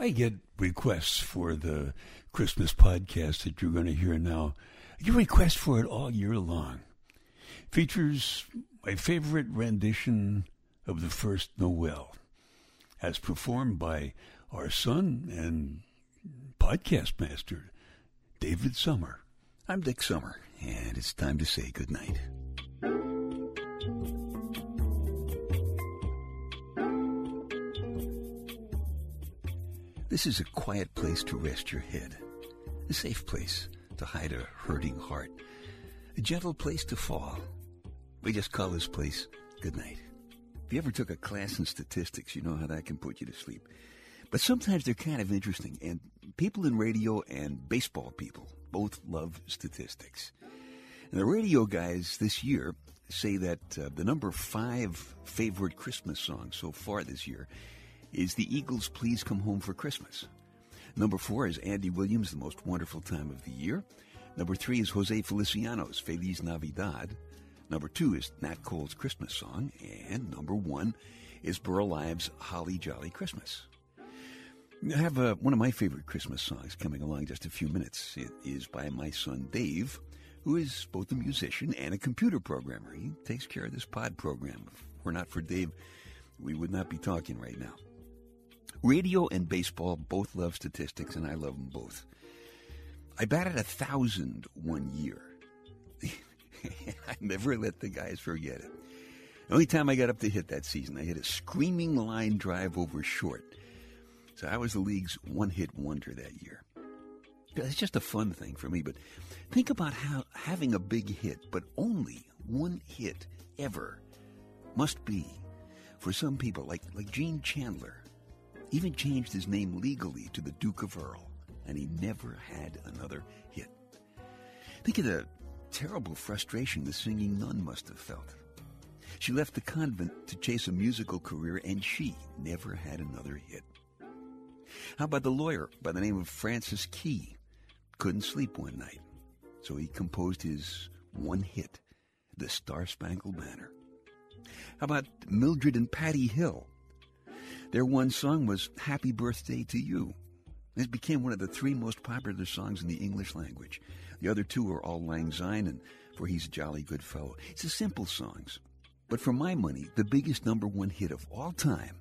I get requests for the Christmas podcast that you're going to hear now. I get requests for it all year long. Features my favorite rendition of the first Noel, as performed by our son and podcast master, David Summer. I'm Dick Summer, and it's time to say goodnight. This is a quiet place to rest your head, a safe place to hide a hurting heart, a gentle place to fall. We just call this place goodnight. If you ever took a class in statistics, you know how that can put you to sleep. But sometimes they're kind of interesting, and people in radio and baseball people both love statistics. And the radio guys this year say that uh, the number five favorite Christmas song so far this year is the Eagles' Please Come Home for Christmas. Number four is Andy Williams' The Most Wonderful Time of the Year. Number three is Jose Feliciano's Feliz Navidad. Number two is Nat Cole's Christmas song. And number one is Burl Ives' Holly Jolly Christmas. I have uh, one of my favorite Christmas songs coming along just a few minutes. It is by my son Dave, who is both a musician and a computer programmer. He takes care of this pod program. If were not for Dave, we would not be talking right now. Radio and baseball both love statistics, and I love them both. I batted a thousand one year. I never let the guys forget it. The only time I got up to hit that season, I hit a screaming line drive over short. So I was the league's one hit wonder that year. It's just a fun thing for me, but think about how having a big hit, but only one hit ever, must be for some people, like, like Gene Chandler, even changed his name legally to the Duke of Earl, and he never had another hit. Think of the terrible frustration the singing nun must have felt. She left the convent to chase a musical career, and she never had another hit. How about the lawyer by the name of Francis Key? Couldn't sleep one night, so he composed his one hit, The Star Spangled Banner. How about Mildred and Patty Hill? Their one song was Happy Birthday to You. It became one of the three most popular songs in the English language. The other two are Auld Lang Syne and For He's a Jolly Good Fellow. It's a simple songs. But for my money, the biggest number one hit of all time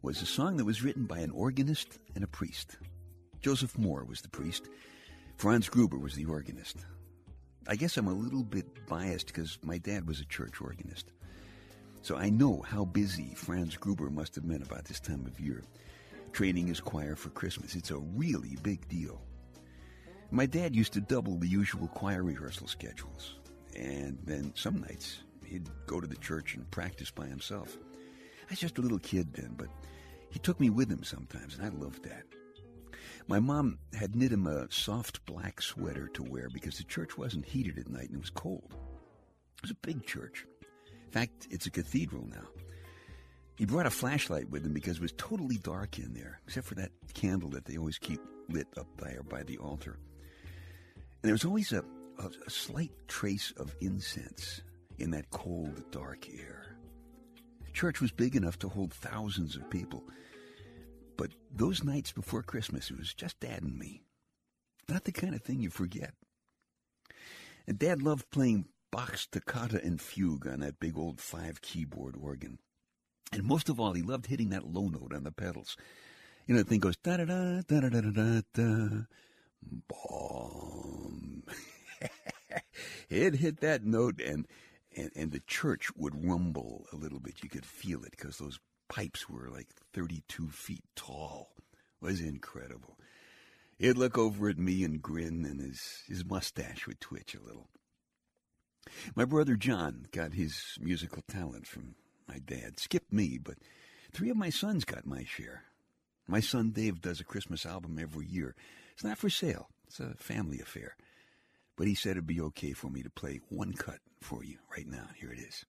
was a song that was written by an organist and a priest. Joseph Mohr was the priest. Franz Gruber was the organist. I guess I'm a little bit biased because my dad was a church organist. So I know how busy Franz Gruber must have been about this time of year, training his choir for Christmas. It's a really big deal. My dad used to double the usual choir rehearsal schedules, and then some nights he'd go to the church and practice by himself. I was just a little kid then, but he took me with him sometimes, and I loved that. My mom had knit him a soft black sweater to wear because the church wasn't heated at night and it was cold. It was a big church. In fact, it's a cathedral now. He brought a flashlight with him because it was totally dark in there, except for that candle that they always keep lit up there by the altar. And there was always a, a, a slight trace of incense in that cold, dark air. The church was big enough to hold thousands of people. But those nights before Christmas, it was just Dad and me. Not the kind of thing you forget. And Dad loved playing Bach's Toccata and Fugue on that big old five keyboard organ. And most of all, he loved hitting that low note on the pedals. You know, the thing goes da da da da da da da da, boom. it hit that note, and, and and the church would rumble a little bit. You could feel it because those pipes were like 32 feet tall. It was incredible. He'd look over at me and grin, and his his mustache would twitch a little. My brother John got his musical talent from my dad. Skipped me, but three of my sons got my share. My son Dave does a Christmas album every year. It's not for sale. It's a family affair. But he said it'd be okay for me to play one cut for you right now. Here it is.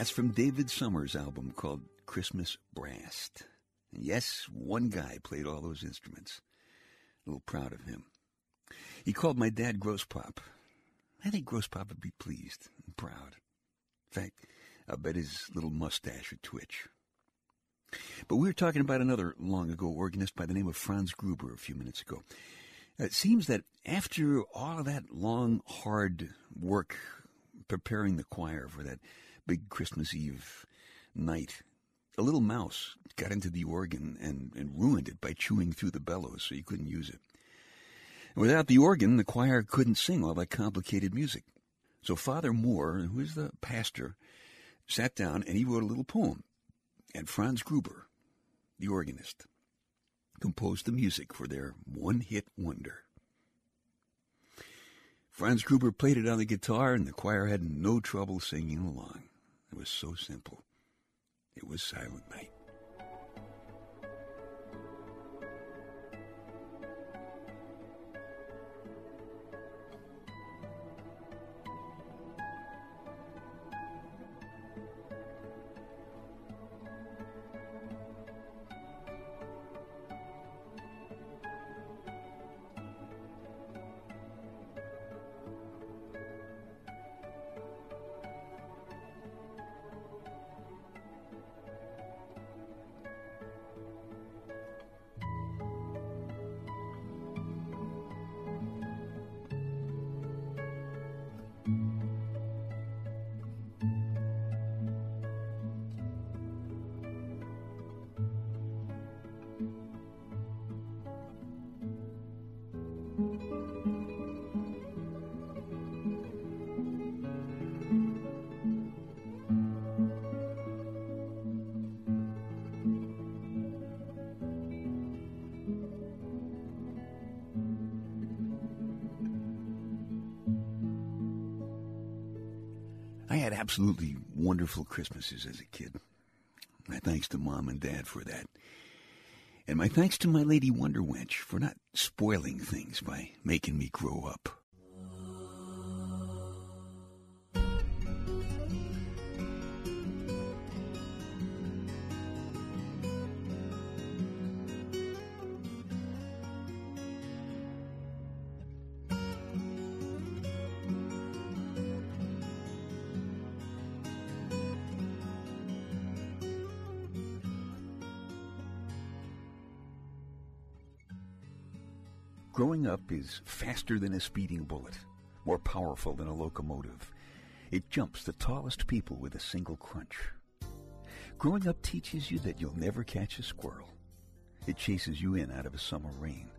That's from David Summers' album called Christmas Brass. And yes, one guy played all those instruments. A little proud of him. He called my dad Grosspop. I think Grosspop would be pleased and proud. In fact, I bet his little mustache would twitch. But we were talking about another long ago organist by the name of Franz Gruber a few minutes ago. It seems that after all of that long, hard work preparing the choir for that big Christmas Eve night, a little mouse got into the organ and, and ruined it by chewing through the bellows so you couldn't use it. And without the organ, the choir couldn't sing all that complicated music. So Father Mohr, who is the pastor, sat down and he wrote a little poem. And Franz Gruber, the organist, composed the music for their one-hit wonder. Franz Gruber played it on the guitar and the choir had no trouble singing along. It was so simple. It was Silent Night. Absolutely wonderful Christmases as a kid. My thanks to mom and dad for that. And my thanks to my lady Wonder Wench for not spoiling things by making me grow up. Growing up is faster than a speeding bullet, more powerful than a locomotive. It jumps the tallest people with a single crunch. Growing up teaches you that you'll never catch a squirrel. It chases you in out of a summer rain.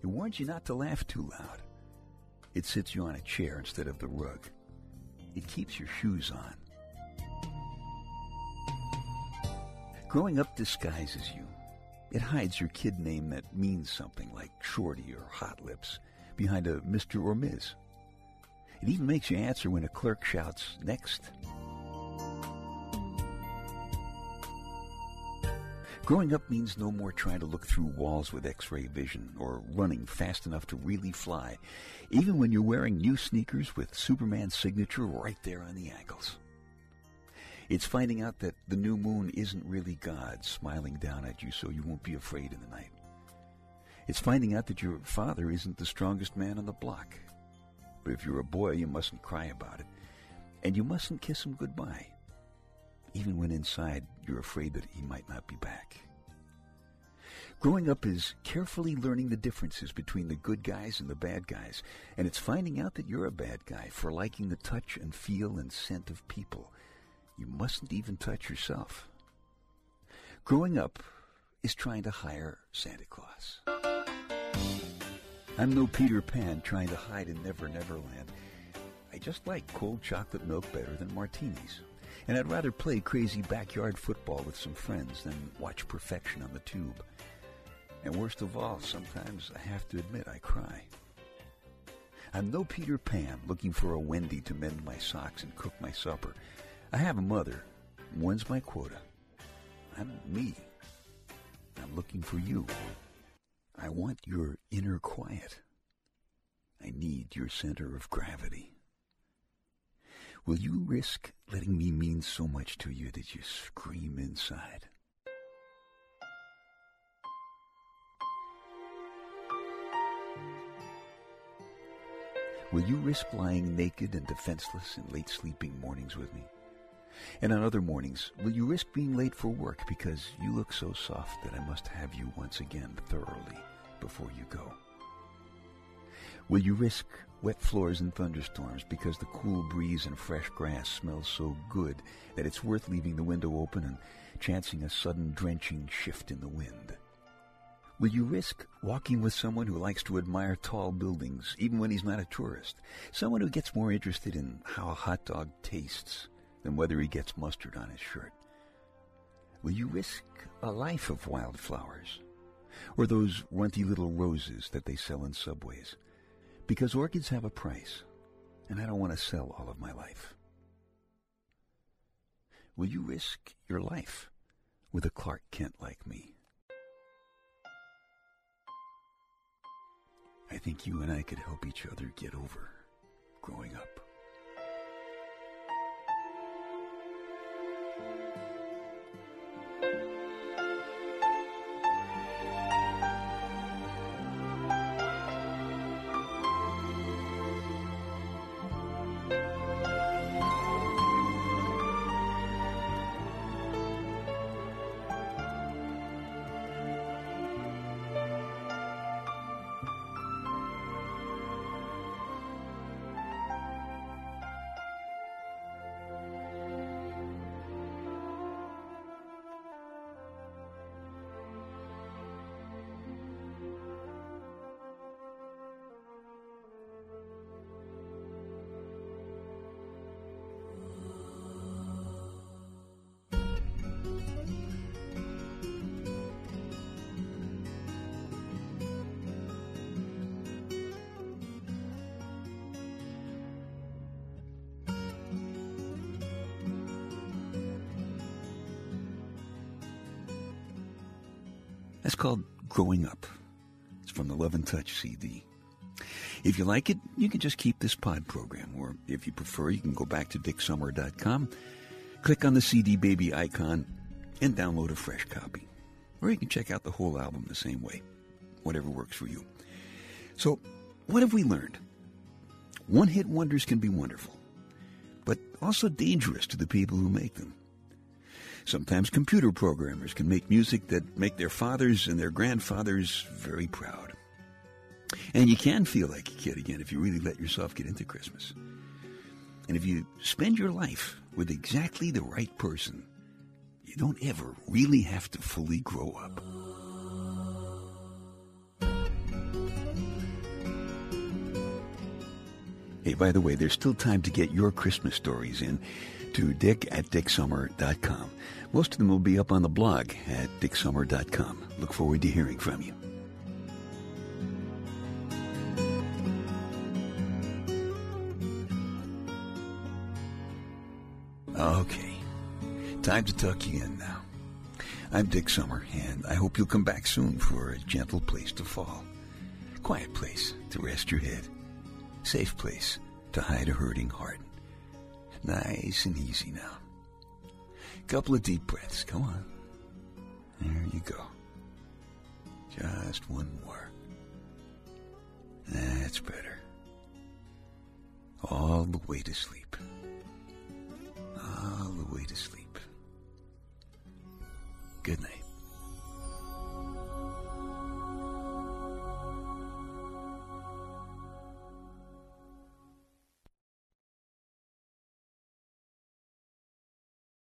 It warns you not to laugh too loud. It sits you on a chair instead of the rug. It keeps your shoes on. Growing up disguises you. It hides your kid name that means something like Shorty or Hot Lips behind a Mr. or Ms. It even makes you answer when a clerk shouts, next. Growing up means no more trying to look through walls with x-ray vision or running fast enough to really fly, even when you're wearing new sneakers with Superman's signature right there on the ankles. It's finding out that the new moon isn't really God smiling down at you so you won't be afraid in the night. It's finding out that your father isn't the strongest man on the block. But if you're a boy, you mustn't cry about it. And you mustn't kiss him goodbye, even when inside you're afraid that he might not be back. Growing up is carefully learning the differences between the good guys and the bad guys, and it's finding out that you're a bad guy for liking the touch and feel and scent of people you mustn't even touch yourself. Growing up is trying to hire Santa Claus. I'm no Peter Pan trying to hide in Never Never Land. I just like cold chocolate milk better than martinis. And I'd rather play crazy backyard football with some friends than watch perfection on the tube. And worst of all, sometimes I have to admit I cry. I'm no Peter Pan looking for a Wendy to mend my socks and cook my supper. I have a mother. One's my quota. I'm me. I'm looking for you. I want your inner quiet. I need your center of gravity. Will you risk letting me mean so much to you that you scream inside? Will you risk lying naked and defenseless in late sleeping mornings with me? And on other mornings, will you risk being late for work because you look so soft that I must have you once again thoroughly before you go? Will you risk wet floors and thunderstorms because the cool breeze and fresh grass smells so good that it's worth leaving the window open and chancing a sudden drenching shift in the wind? Will you risk walking with someone who likes to admire tall buildings, even when he's not a tourist? Someone who gets more interested in how a hot dog tastes than whether he gets mustard on his shirt? Will you risk a life of wildflowers? Or those runty little roses that they sell in subways? Because orchids have a price, and I don't want to sell all of my life. Will you risk your life with a Clark Kent like me? I think you and I could help each other get over growing up. That's called Growing Up. It's from the Love and Touch CD. If you like it, you can just keep this pod program, or if you prefer, you can go back to dicksummer.com, click on the CD Baby icon, and download a fresh copy. Or you can check out the whole album the same way, whatever works for you. So, what have we learned? One hit wonders can be wonderful, but also dangerous to the people who make them. Sometimes computer programmers can make music that make their fathers and their grandfathers very proud. And you can feel like a kid again if you really let yourself get into Christmas. And if you spend your life with exactly the right person, you don't ever really have to fully grow up. Hey, by the way, there's still time to get your Christmas stories in to dick at dicksummer.com. Most of them will be up on the blog at dicksummer.com. Look forward to hearing from you. Okay, time to tuck you in now. I'm Dick Summer, and I hope you'll come back soon for a gentle place to fall. A quiet place to rest your head. Safe place to hide a hurting heart. Nice and easy now. Couple of deep breaths. Come on. There you go. Just one more. That's better. All the way to sleep. All the way to sleep. Good night.